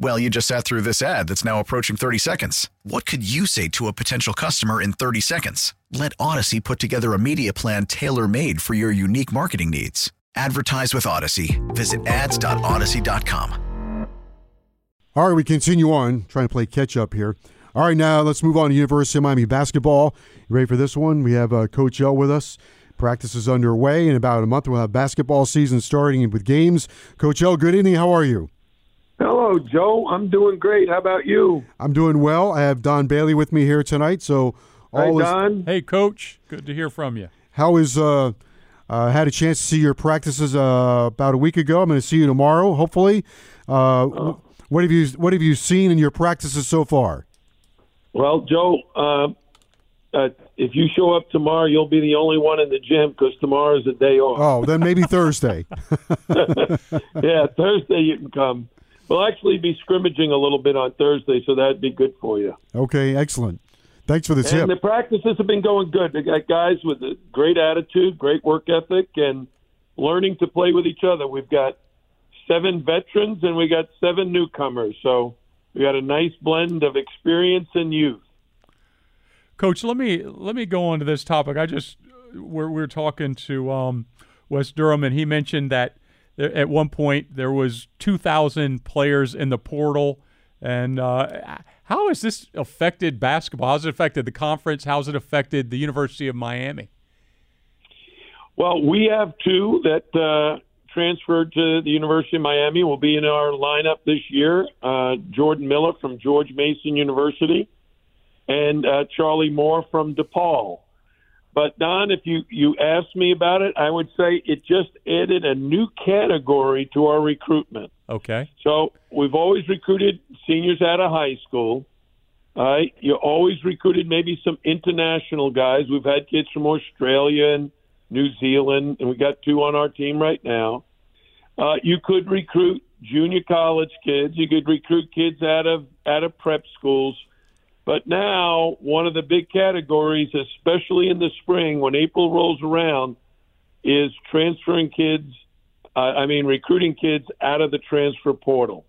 Well, you just sat through this ad that's now approaching 30 seconds. What could you say to a potential customer in 30 seconds? Let Audacy put together a media plan tailor made for your unique marketing needs. Advertise with Audacy. Visit ads.audacy.com. All right, we continue on trying to play catch up here. All right, now let's move on to University of Miami basketball. You ready for this one? We have uh, Coach L with us. Practice is underway. In about a month, we'll have basketball season starting with games. Coach L, good evening. How are you? Hello, Joe. I'm doing great. How about you? I'm doing well. I have Don Bailey with me here tonight. So, all Hi, is, Don. Hey, Coach. Good to hear from you. how is uh, uh, had a chance to see your practices uh, about a week ago. I'm going to see you tomorrow, hopefully. Uh, Oh. What have you What have you seen in your practices so far? Well, Joe, uh, uh, if you show up tomorrow, you'll be the only one in the gym because tomorrow's a day off. Oh, then maybe Thursday. yeah, Thursday you can come. We'll actually be scrimmaging a little bit on Thursday, so that'd be good for you. Okay, excellent. Thanks for the tip. And the practices have been going good. They got guys with a great attitude, great work ethic, and learning to play with each other. We've got seven veterans and we got seven newcomers. So we got a nice blend of experience and youth. Coach, let me let me go on to this topic. I just we're we're talking to um, Wes Durham, and he mentioned that there, at one point there was two thousand players in the portal. And uh, how has this affected basketball? How's it affected the conference? How's it affected the University of Miami? Well, we have two that uh, transferred to the University of Miami. Will be in our lineup this year. Uh, Jordan Miller from George Mason University, and uh, Charlie Moore from DePaul. But Don, if you you asked me about it, I would say it just added a new category to our recruitment. Okay. So we've always recruited seniors out of high school. All right, you always recruited maybe some international guys. We've had kids from Australia and New Zealand, and we got two on our team right now. Uh, you could recruit junior college kids. You could recruit kids out of out of prep schools. But now, one of the big categories, especially in the spring when April rolls around, is transferring kids. Uh, I mean, recruiting kids out of the transfer portal,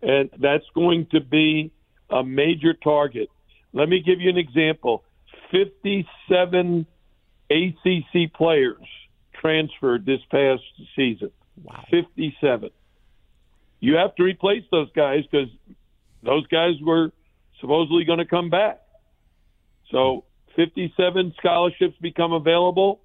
and that's going to be a major target. Let me give you an example: fifty-seven ACC players transferred this past season. Wow. 57. You have to replace those guys because those guys were supposedly going to come back. So 57 scholarships become available,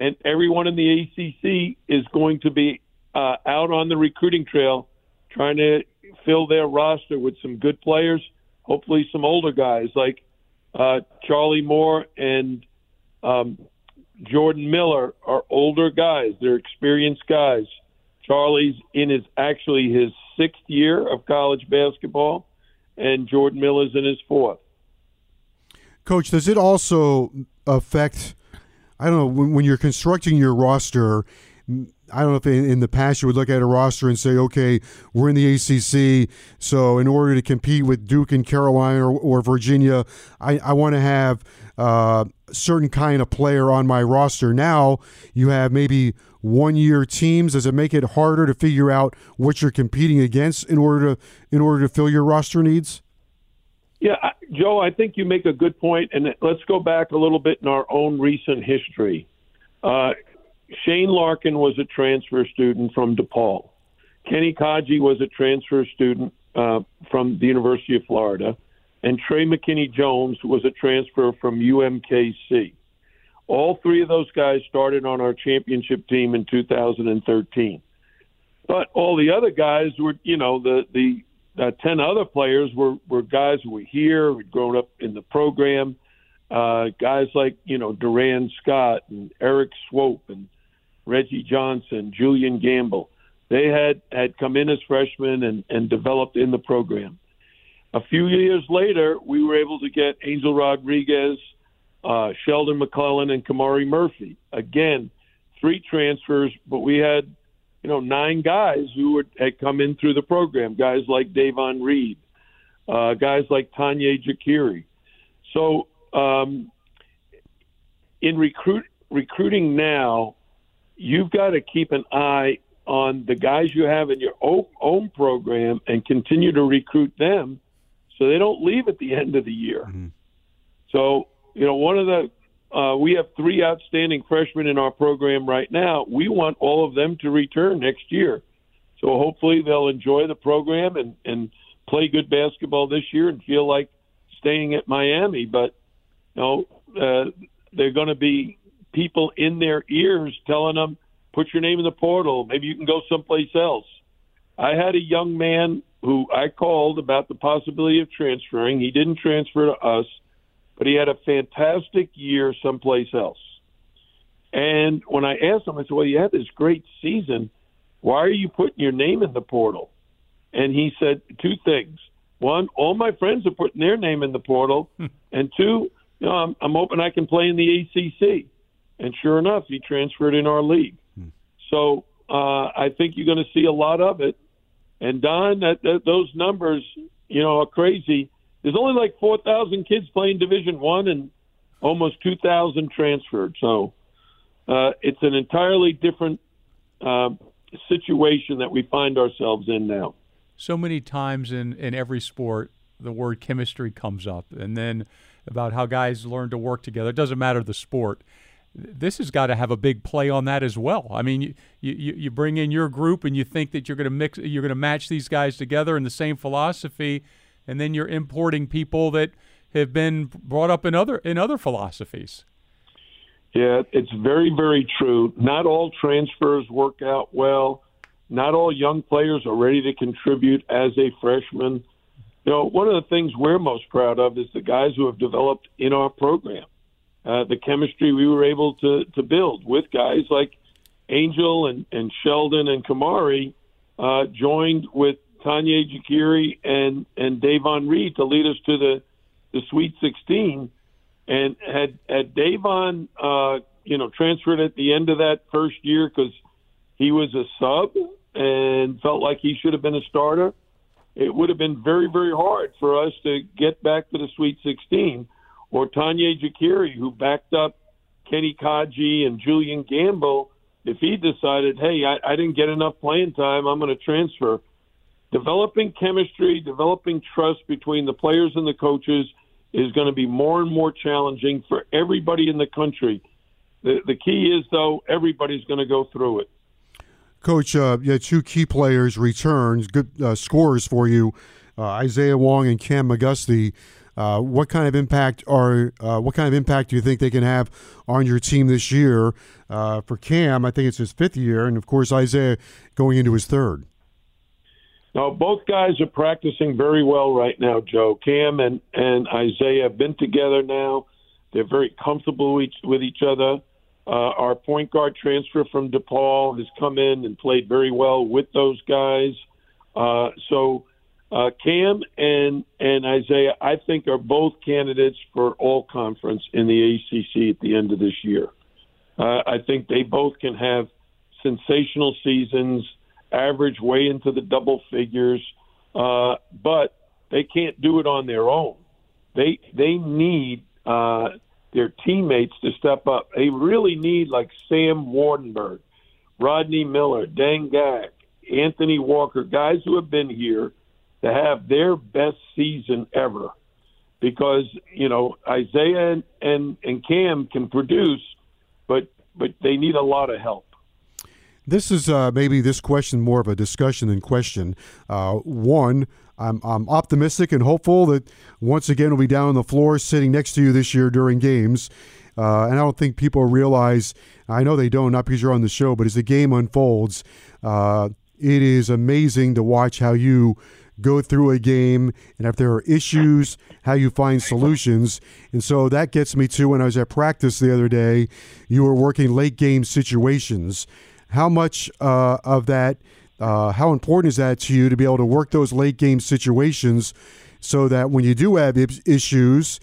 and everyone in the ACC is going to be uh, out on the recruiting trail trying to fill their roster with some good players, hopefully some older guys like uh, Charlie Moore and um, Jordan Miller are older guys. They're experienced guys. Charlie's in his actually his sixth year of college basketball, and Jordan Miller's in his fourth. Coach, does it also affect? I don't know when, when you're constructing your roster. I don't know if in, in the past you would look at a roster and say, okay, we're in the ACC, so in order to compete with Duke and Carolina or, or Virginia, I, I want to have uh, certain kind of player on my roster. Now you have maybe one year teams. Does it make it harder to figure out what you're competing against in order to in order to fill your roster needs? Yeah, Joe, I think you make a good point, and let's go back a little bit in our own recent history. Uh, Shane Larkin was a transfer student from DePaul. Kenny Kadji was a transfer student uh, from the University of Florida, and Trey McKinney Jones was a transfer from UMKC. All three of those guys started on our championship team in 2013. But all the other guys were, you know, the the 10 other players were, were guys who were here, who'd grown up in the program. Uh, guys like, you know, Durand Scott and Erik Swoope and Reggie Johnson, Julian Gamble. They had, had come in as freshmen and, and developed in the program. A few years later, we were able to get Angel Rodriguez, uh, Sheldon McClellan, and Kamari Murphy. Again, three transfers, but we had you know, nine guys who would, had come in through the program, guys like Davon Reed, uh, guys like Tonye Jekiri. So um, in recruit recruiting now, you've got to keep an eye on the guys you have in your own, own program and continue to recruit them so they don't leave at the end of the year. Mm-hmm. So, you know, one of the uh, we have three outstanding freshmen in our program right now. We want all of them to return next year. So hopefully they'll enjoy the program and, and play good basketball this year and feel like staying at Miami. But you know, uh, they're going to be people in their ears telling them, "Put your name in the portal. Maybe you can go someplace else." I had a young man who I called about the possibility of transferring. He didn't transfer to us but he had a fantastic year someplace else. And when I asked him, I said, Well, you had this great season. Why are you putting your name in the portal? And he said two things. One, all my friends are putting their name in the portal. Hmm. and two, you know, I'm, I'm hoping I can play in the ACC. And sure enough, he transferred in our league. Hmm. So uh, I think you're going to see a lot of it. And Don, that, that those numbers, you know, are crazy there's only like 4,000 kids playing Division One and almost 2,000 transferred. So uh, it's an entirely different uh, situation that we find ourselves in now. So many times in, in every sport, the word chemistry comes up, and then about how guys learn to work together. It doesn't matter the sport. This has got to have a big play on that as well. I mean, you, you, you bring in your group and you think that you're going to mix, you're going to match these guys together in the same philosophy and then you're importing people that have been brought up in other in other philosophies. Yeah, it's very very true. Not all transfers work out well. Not all young players are ready to contribute as a freshman. You know, one of the things we're most proud of is the guys who have developed in our program. Uh, the chemistry we were able to, to build with guys like Angel and, and Sheldon and Kamari uh, joined with Tonye Jekiri and and Davon Reed to lead us to the the Sweet 16. And had had Davon, uh, you know, transferred at the end of that first year because he was a sub and felt like he should have been a starter, it would have been very very hard for us to get back to the Sweet 16. Or Tonye Jekiri, who backed up Kenny Kadji and Julian Gamble, if he decided, hey, I, I didn't get enough playing time, I'm going to transfer developing chemistry, developing trust between the players and the coaches is going to be more and more challenging for everybody in the country. The, the key is, though, everybody's going to go through it. Coach, uh, you had two key players returns, good uh, scores for you, uh, Isaiah Wong and Cam McGusty. Uh, what kind of impact are uh, what kind of impact do you think they can have on your team this year? Uh, for Cam, I think it's his fifth year, and of course Isaiah going into his third. Now, both guys are practicing very well right now, Joe. Cam and, and Isaiah have been together now. They're very comfortable with each, with each other. Uh, our point guard transfer from DePaul has come in and played very well with those guys. Uh, so uh, Cam and and Isaiah, I think, are both candidates for all conference in the ACC at the end of this year. Uh, I think they both can have sensational seasons average way into the double figures, uh, but they can't do it on their own. They they need uh, their teammates to step up. They really need like Sam Waardenburg, Rodney Miller, Deng Gak, Anthony Walker, guys who have been here to have their best season ever. Because you know Isaiah and, and, and Cam can produce, but but they need a lot of help. This is uh, maybe this question more of a discussion than question. Uh, one, I'm, I'm optimistic and hopeful that once again we'll be down on the floor sitting next to you this year during games. Uh, and I don't think people realize, I know they don't, not because you're on the show, but as the game unfolds, uh, it is amazing to watch how you go through a game and if there are issues, how you find solutions. And so that gets me to when I was at practice the other day, you were working late game situations. How much uh, of that, uh, how important is that to you to be able to work those late game situations so that when you do have issues,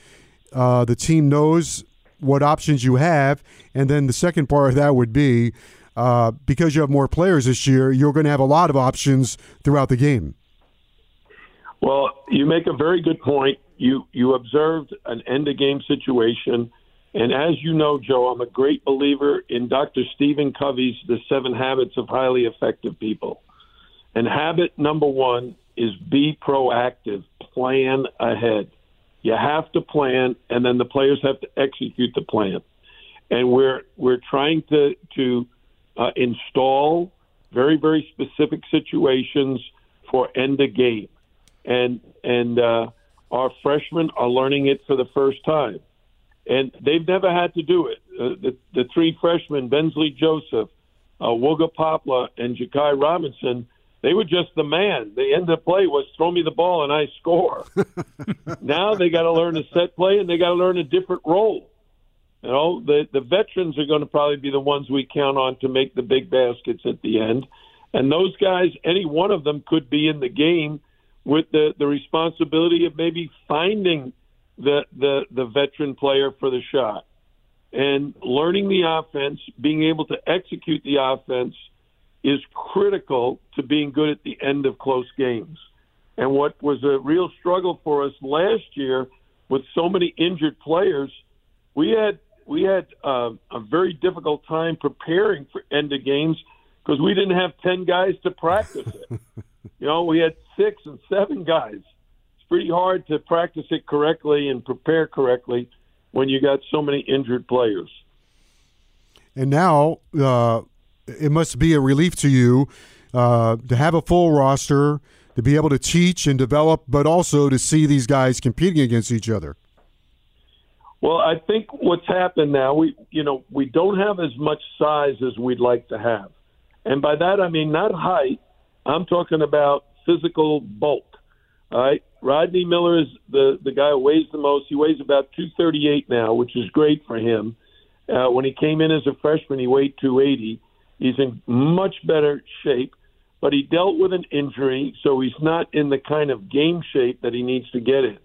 uh, the team knows what options you have. And then the second part of that would be uh, because you have more players this year, you're going to have a lot of options throughout the game. Well, you make a very good point. You you observed an end of game situation, and as you know, Joe, I'm a great believer in Dr. Stephen Covey's The Seven Habits of Highly Effective People. And habit number one is be proactive, plan ahead. You have to plan, and then the players have to execute the plan. And we're we're trying to to uh, install very very specific situations for end of game, and and uh, our freshmen are learning it for the first time, and they've never had to do it. Uh, the the three freshmen, Bensley Joseph, uh, Poplar, and Jakai Robinson they were just the man. The end of play was throw me the ball and I score. now they got to learn a set play and they got to learn a different role. You know, the the veterans are going to probably be the ones we count on to make the big baskets at the end, and those guys, any one of them could be in the game with the the responsibility of maybe finding the the the veteran player for the shot and learning the offense, being able to execute the offense is critical to being good at the end of close games. And what was a real struggle for us last year with so many injured players, we had we had uh, a very difficult time preparing for end of games because we didn't have ten guys to practice it. you know, we had six and seven guys. Pretty hard to practice it correctly and prepare correctly when you got so many injured players. And now uh, it must be a relief to you uh, to have a full roster, to be able to teach and develop, but also to see these guys competing against each other. Well, I think what's happened now, we you know we don't have as much size as we'd like to have, and by that I mean not height. I'm talking about physical bulk. All right, Rodney Miller is the the guy who weighs the most. He weighs about 238 now, which is great for him. Uh, when he came in as a freshman, he weighed 280. He's in much better shape, but he dealt with an injury, so he's not in the kind of game shape that he needs to get in.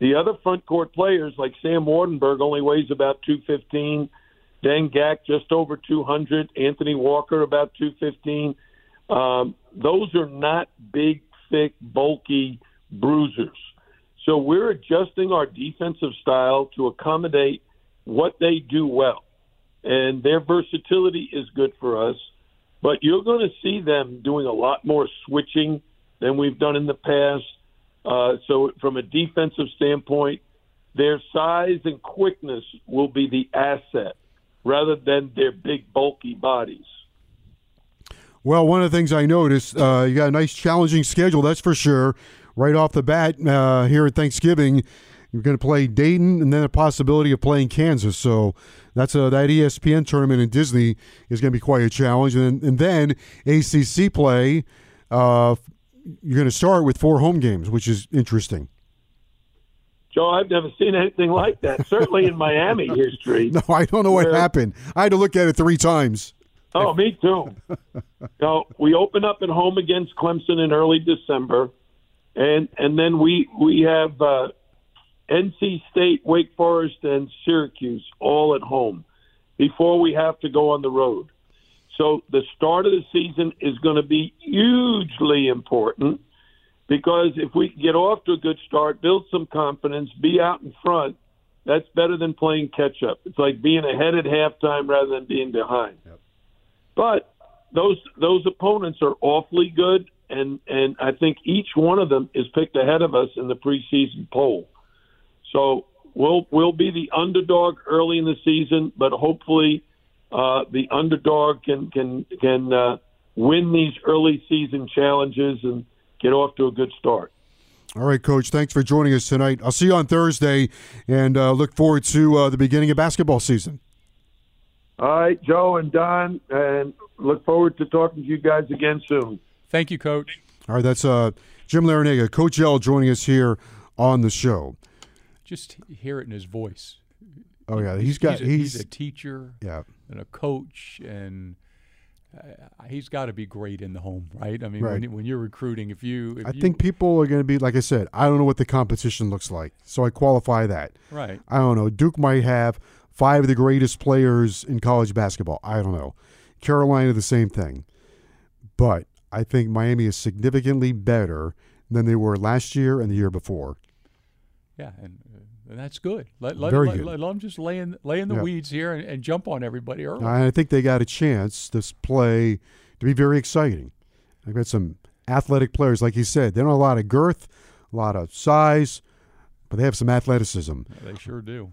The other front court players, like Sam Waardenburg, only weighs about 215. Deng Gak just over 200. Anthony Walker about 215. Um, those are not big, thick, bulky bruisers. So we're adjusting our defensive style to accommodate what they do well and their versatility is good for us. But you're going to see them doing a lot more switching than we've done in the past. Uh, so, from a defensive standpoint, their size and quickness will be the asset rather than their big, bulky bodies. Well, one of the things I noticed, uh, you got a nice, challenging schedule, that's for sure. Right off the bat uh, here at Thanksgiving, you're going to play Dayton and then a possibility of playing Kansas. So that's a, that ESPN tournament in Disney is going to be quite a challenge. And, and then ACC play, uh, you're going to start with four home games, which is interesting. Joe, I've never seen anything like that. Certainly in Miami history. No, I don't know what happened. I had to look at it three times. Oh, me too. so we open up at home against Clemson in early December, and and then we we have uh, NC State, Wake Forest, and Syracuse all at home before we have to go on the road. So the start of the season is going to be hugely important because if we can get off to a good start, build some confidence, be out in front, that's better than playing catch up. It's like being ahead at halftime rather than being behind. But those those opponents are awfully good, and and I think each one of them is picked ahead of us in the preseason poll. So we'll we'll be the underdog early in the season, but hopefully uh, the underdog can can can uh, win these early season challenges and get off to a good start. All right, Coach. Thanks for joining us tonight. I'll see you on Thursday, and uh, look forward to uh, the beginning of basketball season. All right, Joe and Don, and look forward to talking to you guys again soon. Thank you, Coach. All right, that's uh, Jim Larrañaga, Coach L, joining us here on the show. Just hear it in his voice. Oh yeah, he's got he's a, he's, he's a teacher yeah. and a coach and uh, he's got to be great in the home, right? I mean, Right. when, you- when you're recruiting, if you, if I you, think people are going to be like I said. I don't know what the competition looks like, so I qualify that. right, I don't know. Duke might have five of the greatest players in college basketball. I don't know. Carolina, the same thing. But I think Miami is significantly better than they were last year and the year before. yeah, and, uh, and that's good. Let let, Very let, good. let, let him just lay in lay in the Yeah. weeds here and, and jump on everybody early. And I think they got a chance this play to be very exciting. They've got some athletic players, like you said. They don't have a lot of girth, a lot of size, but they have some athleticism. they sure do.